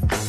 Bye.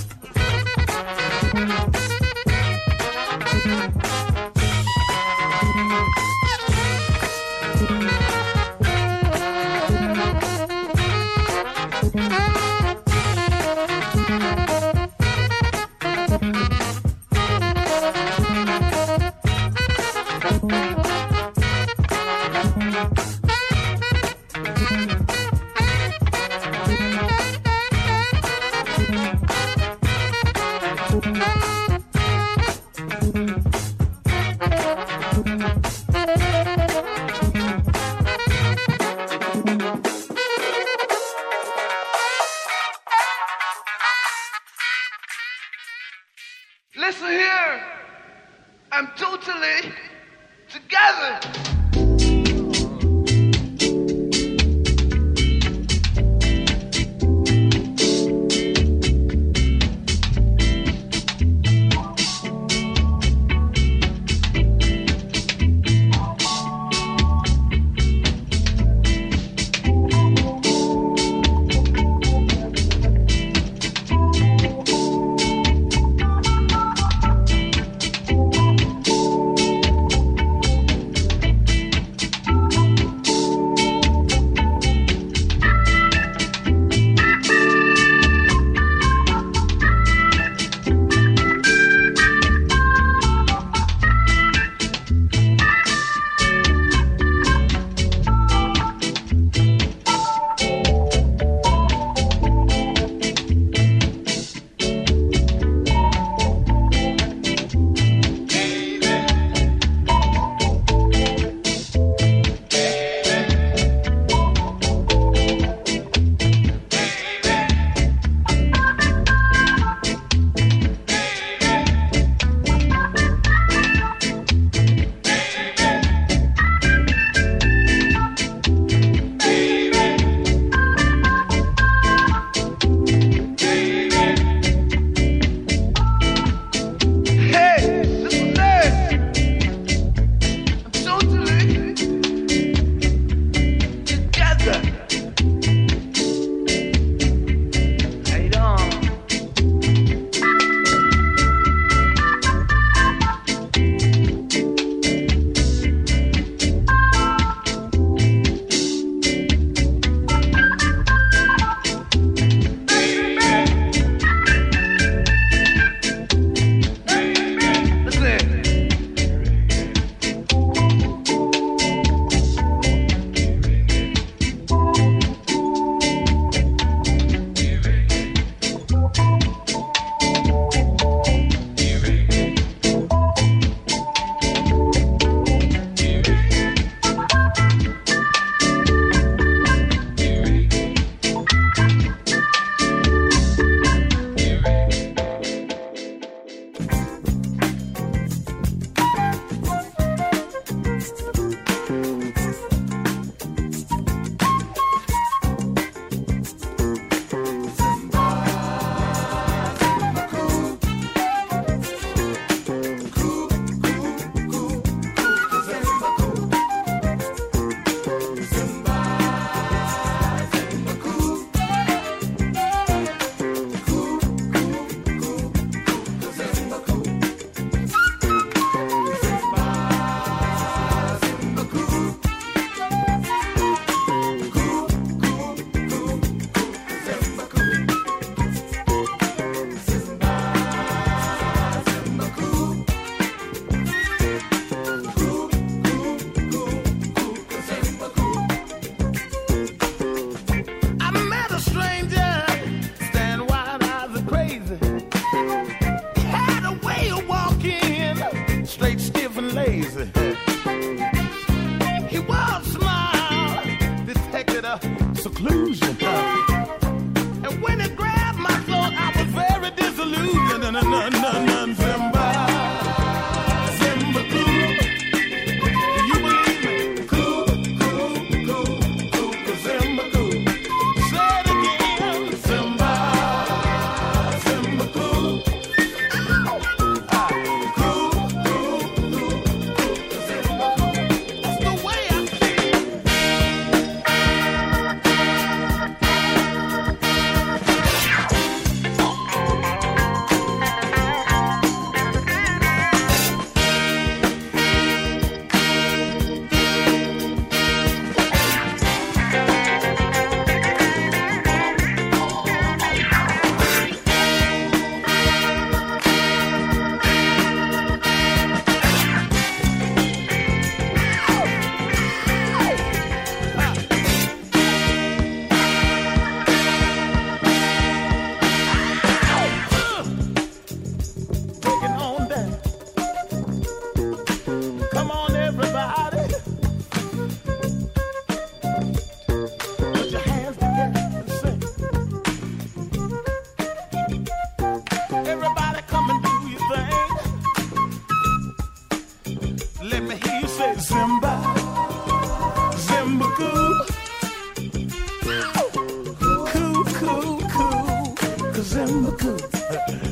Resemble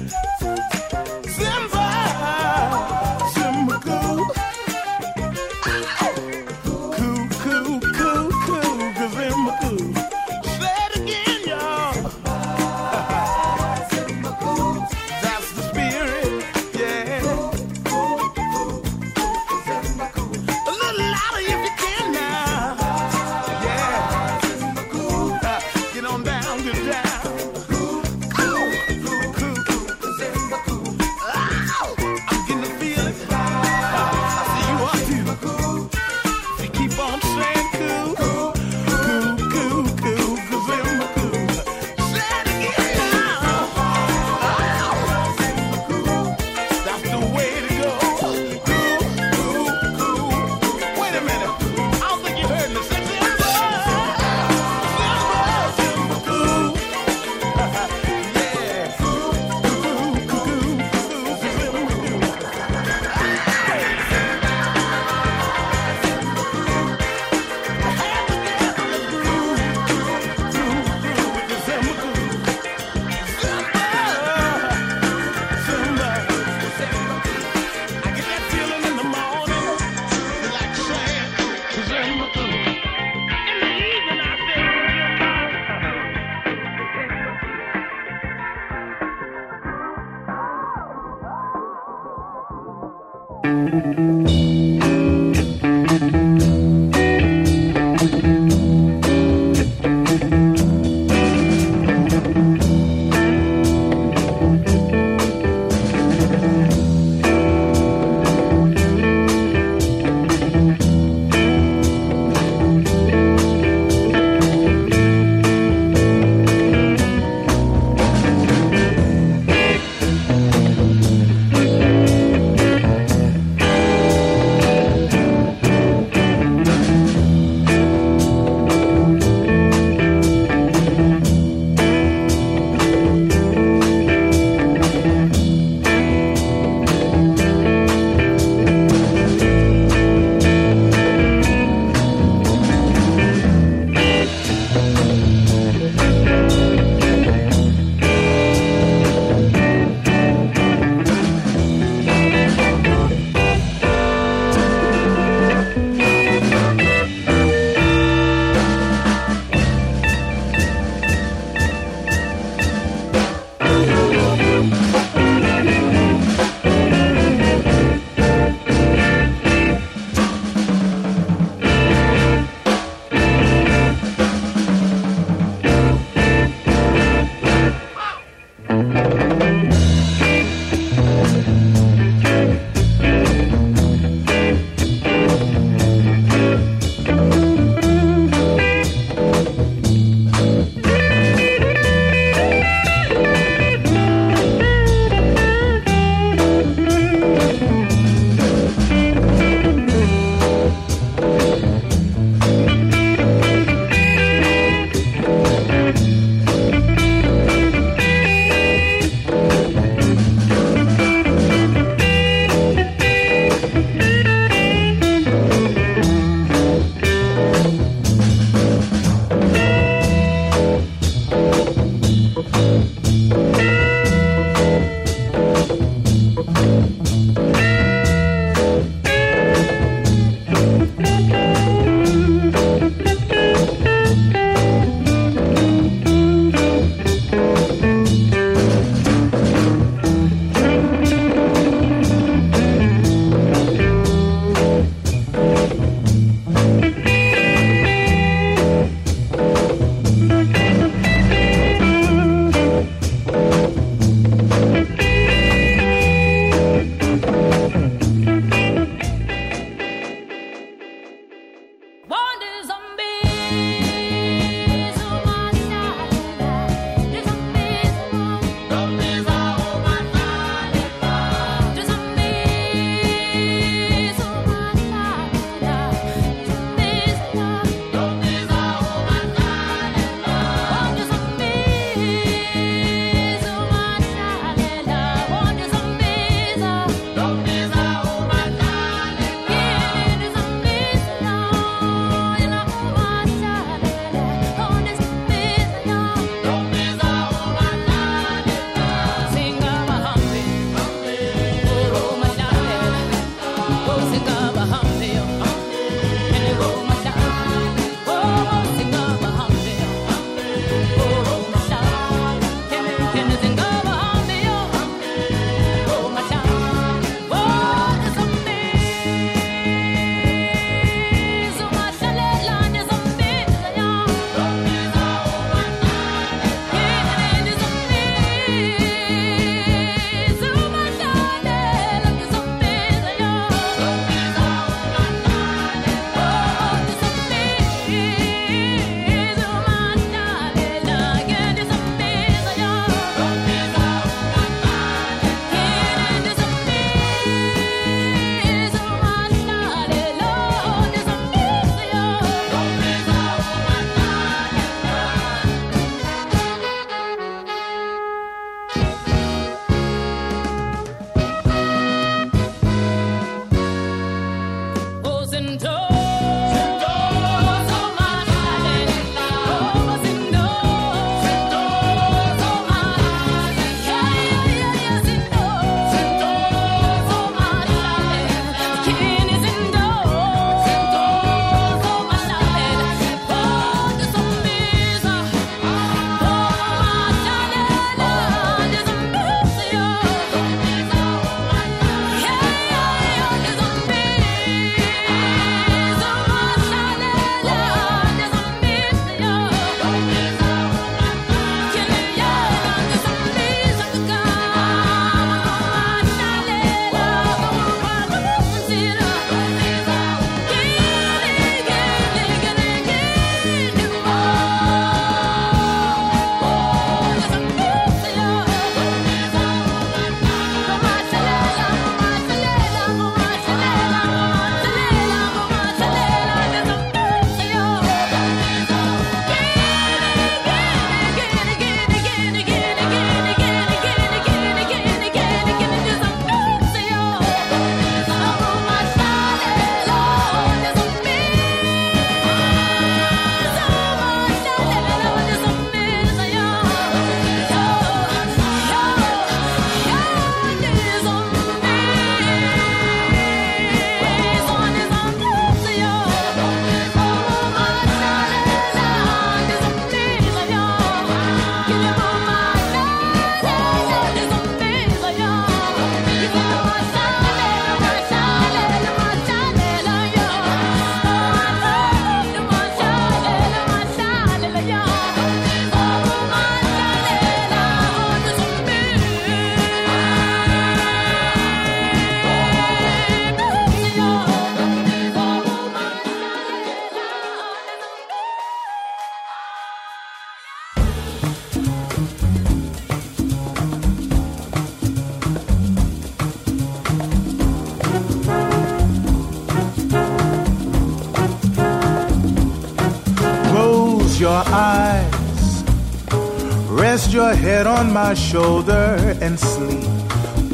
head on my shoulder and sleep.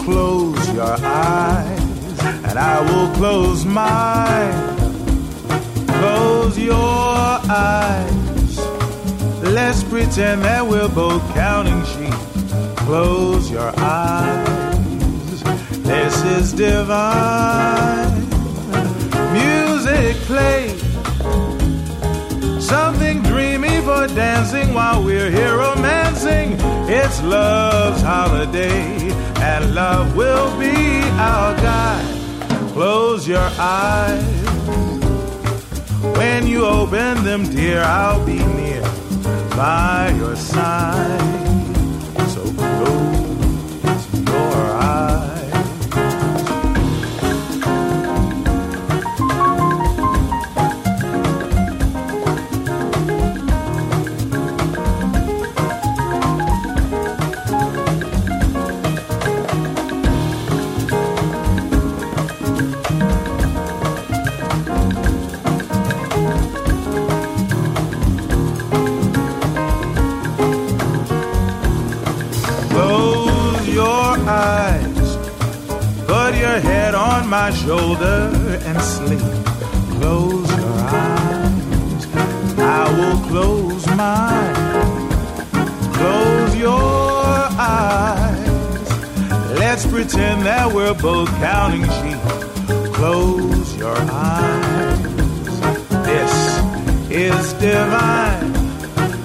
Close your eyes, and I will close mine. Close your eyes. Let's pretend that we're both counting sheep. Close your eyes. This is divine. Music play. Something dreamy for dancing while we're here romancing. It's love's holiday, and love will be our guide. Close your eyes. When you open them, dear, I'll be near by your side. So close will close mine. Close your eyes. Let's pretend that we're both counting sheep. Close your eyes. This is divine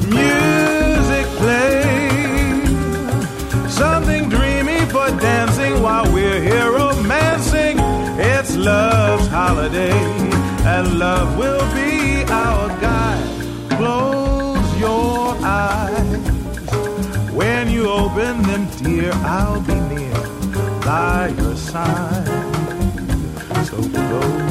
music play. Something dreamy for dancing while we're here romancing. It's love's holiday, and love will be dear, I'll be near by your side. So close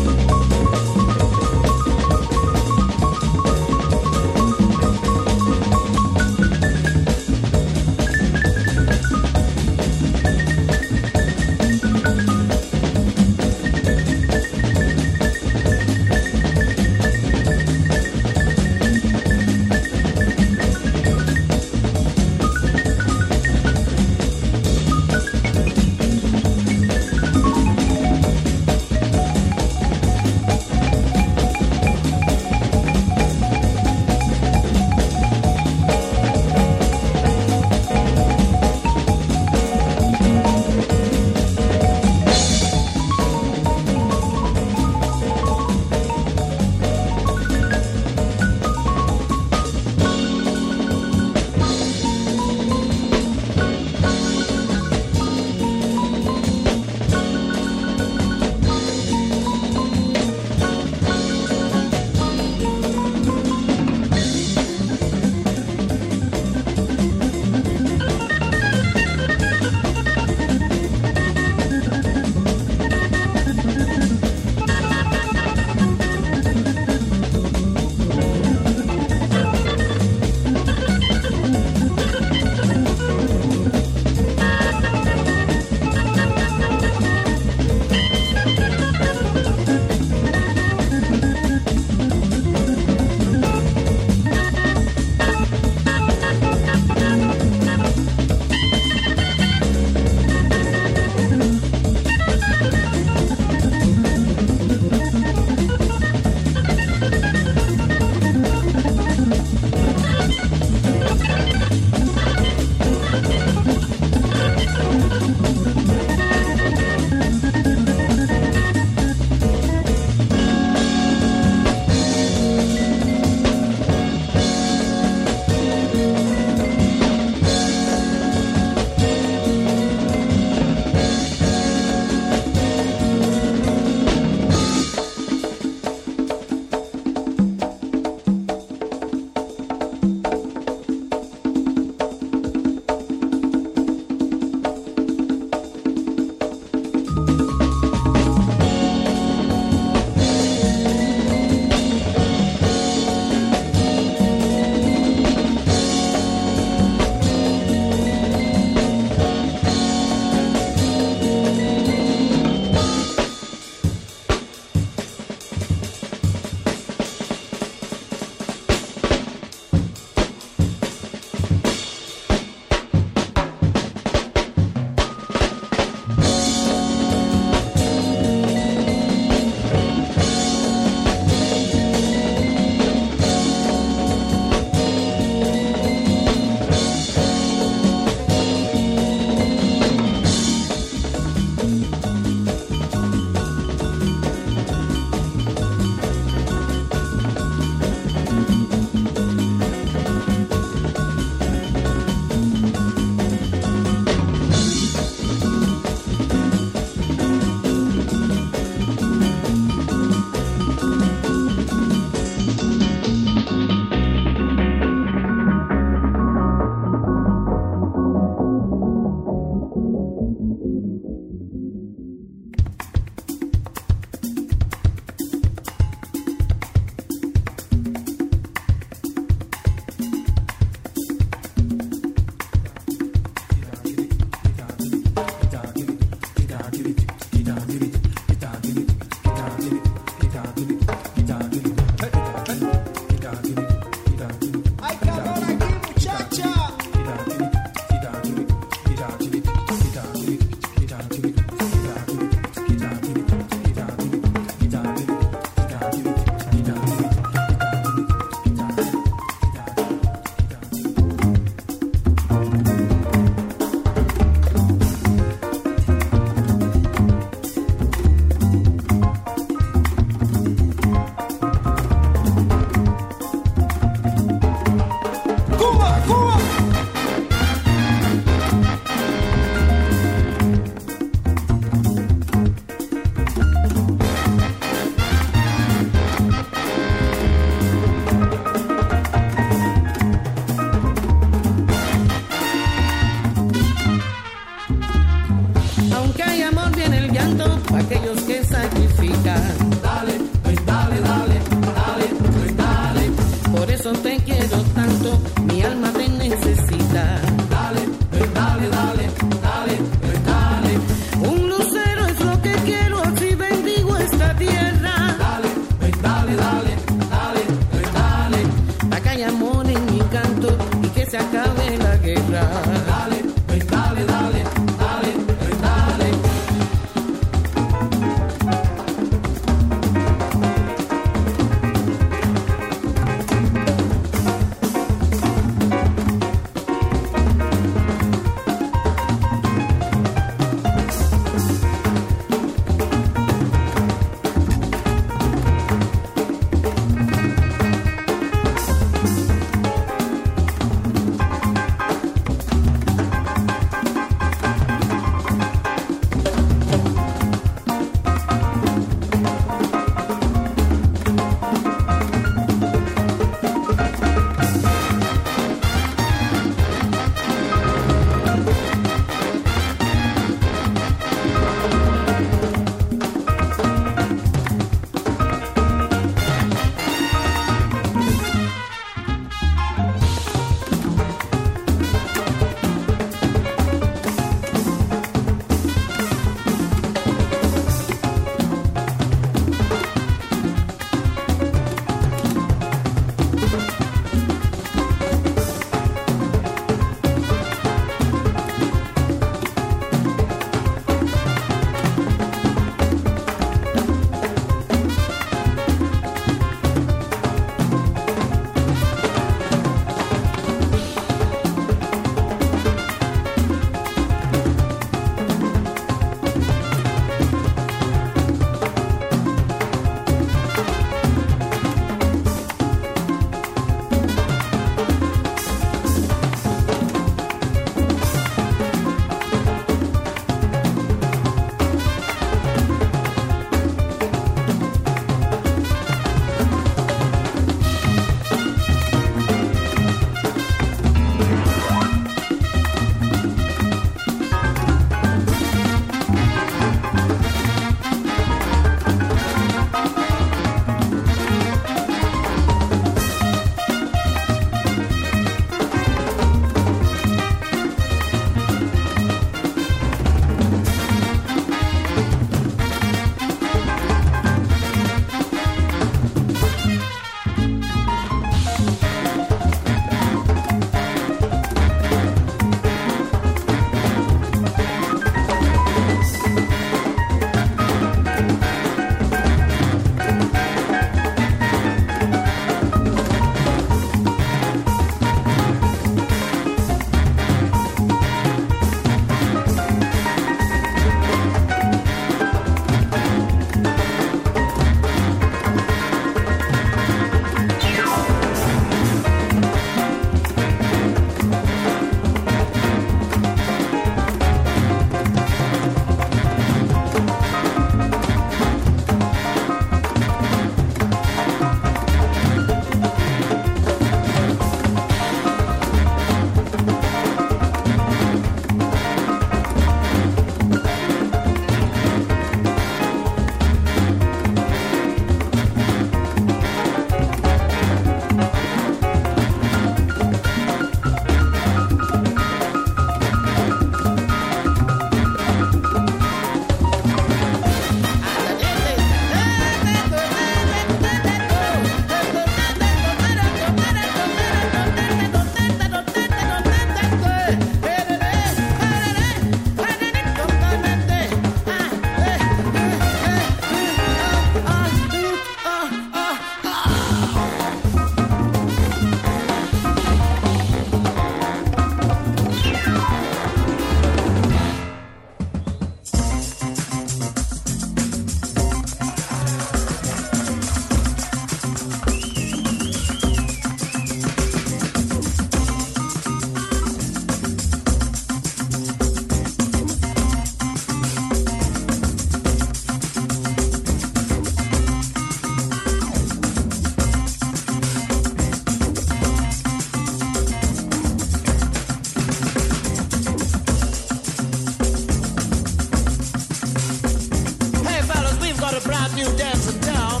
new dance in town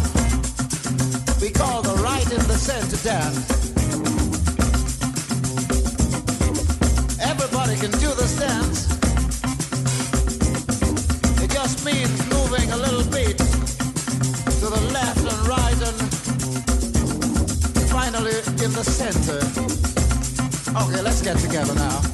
we call the right and the center dance. Everybody can do this dance. It just means moving a little bit to the left and right and finally in the center. Okay, let's get together now.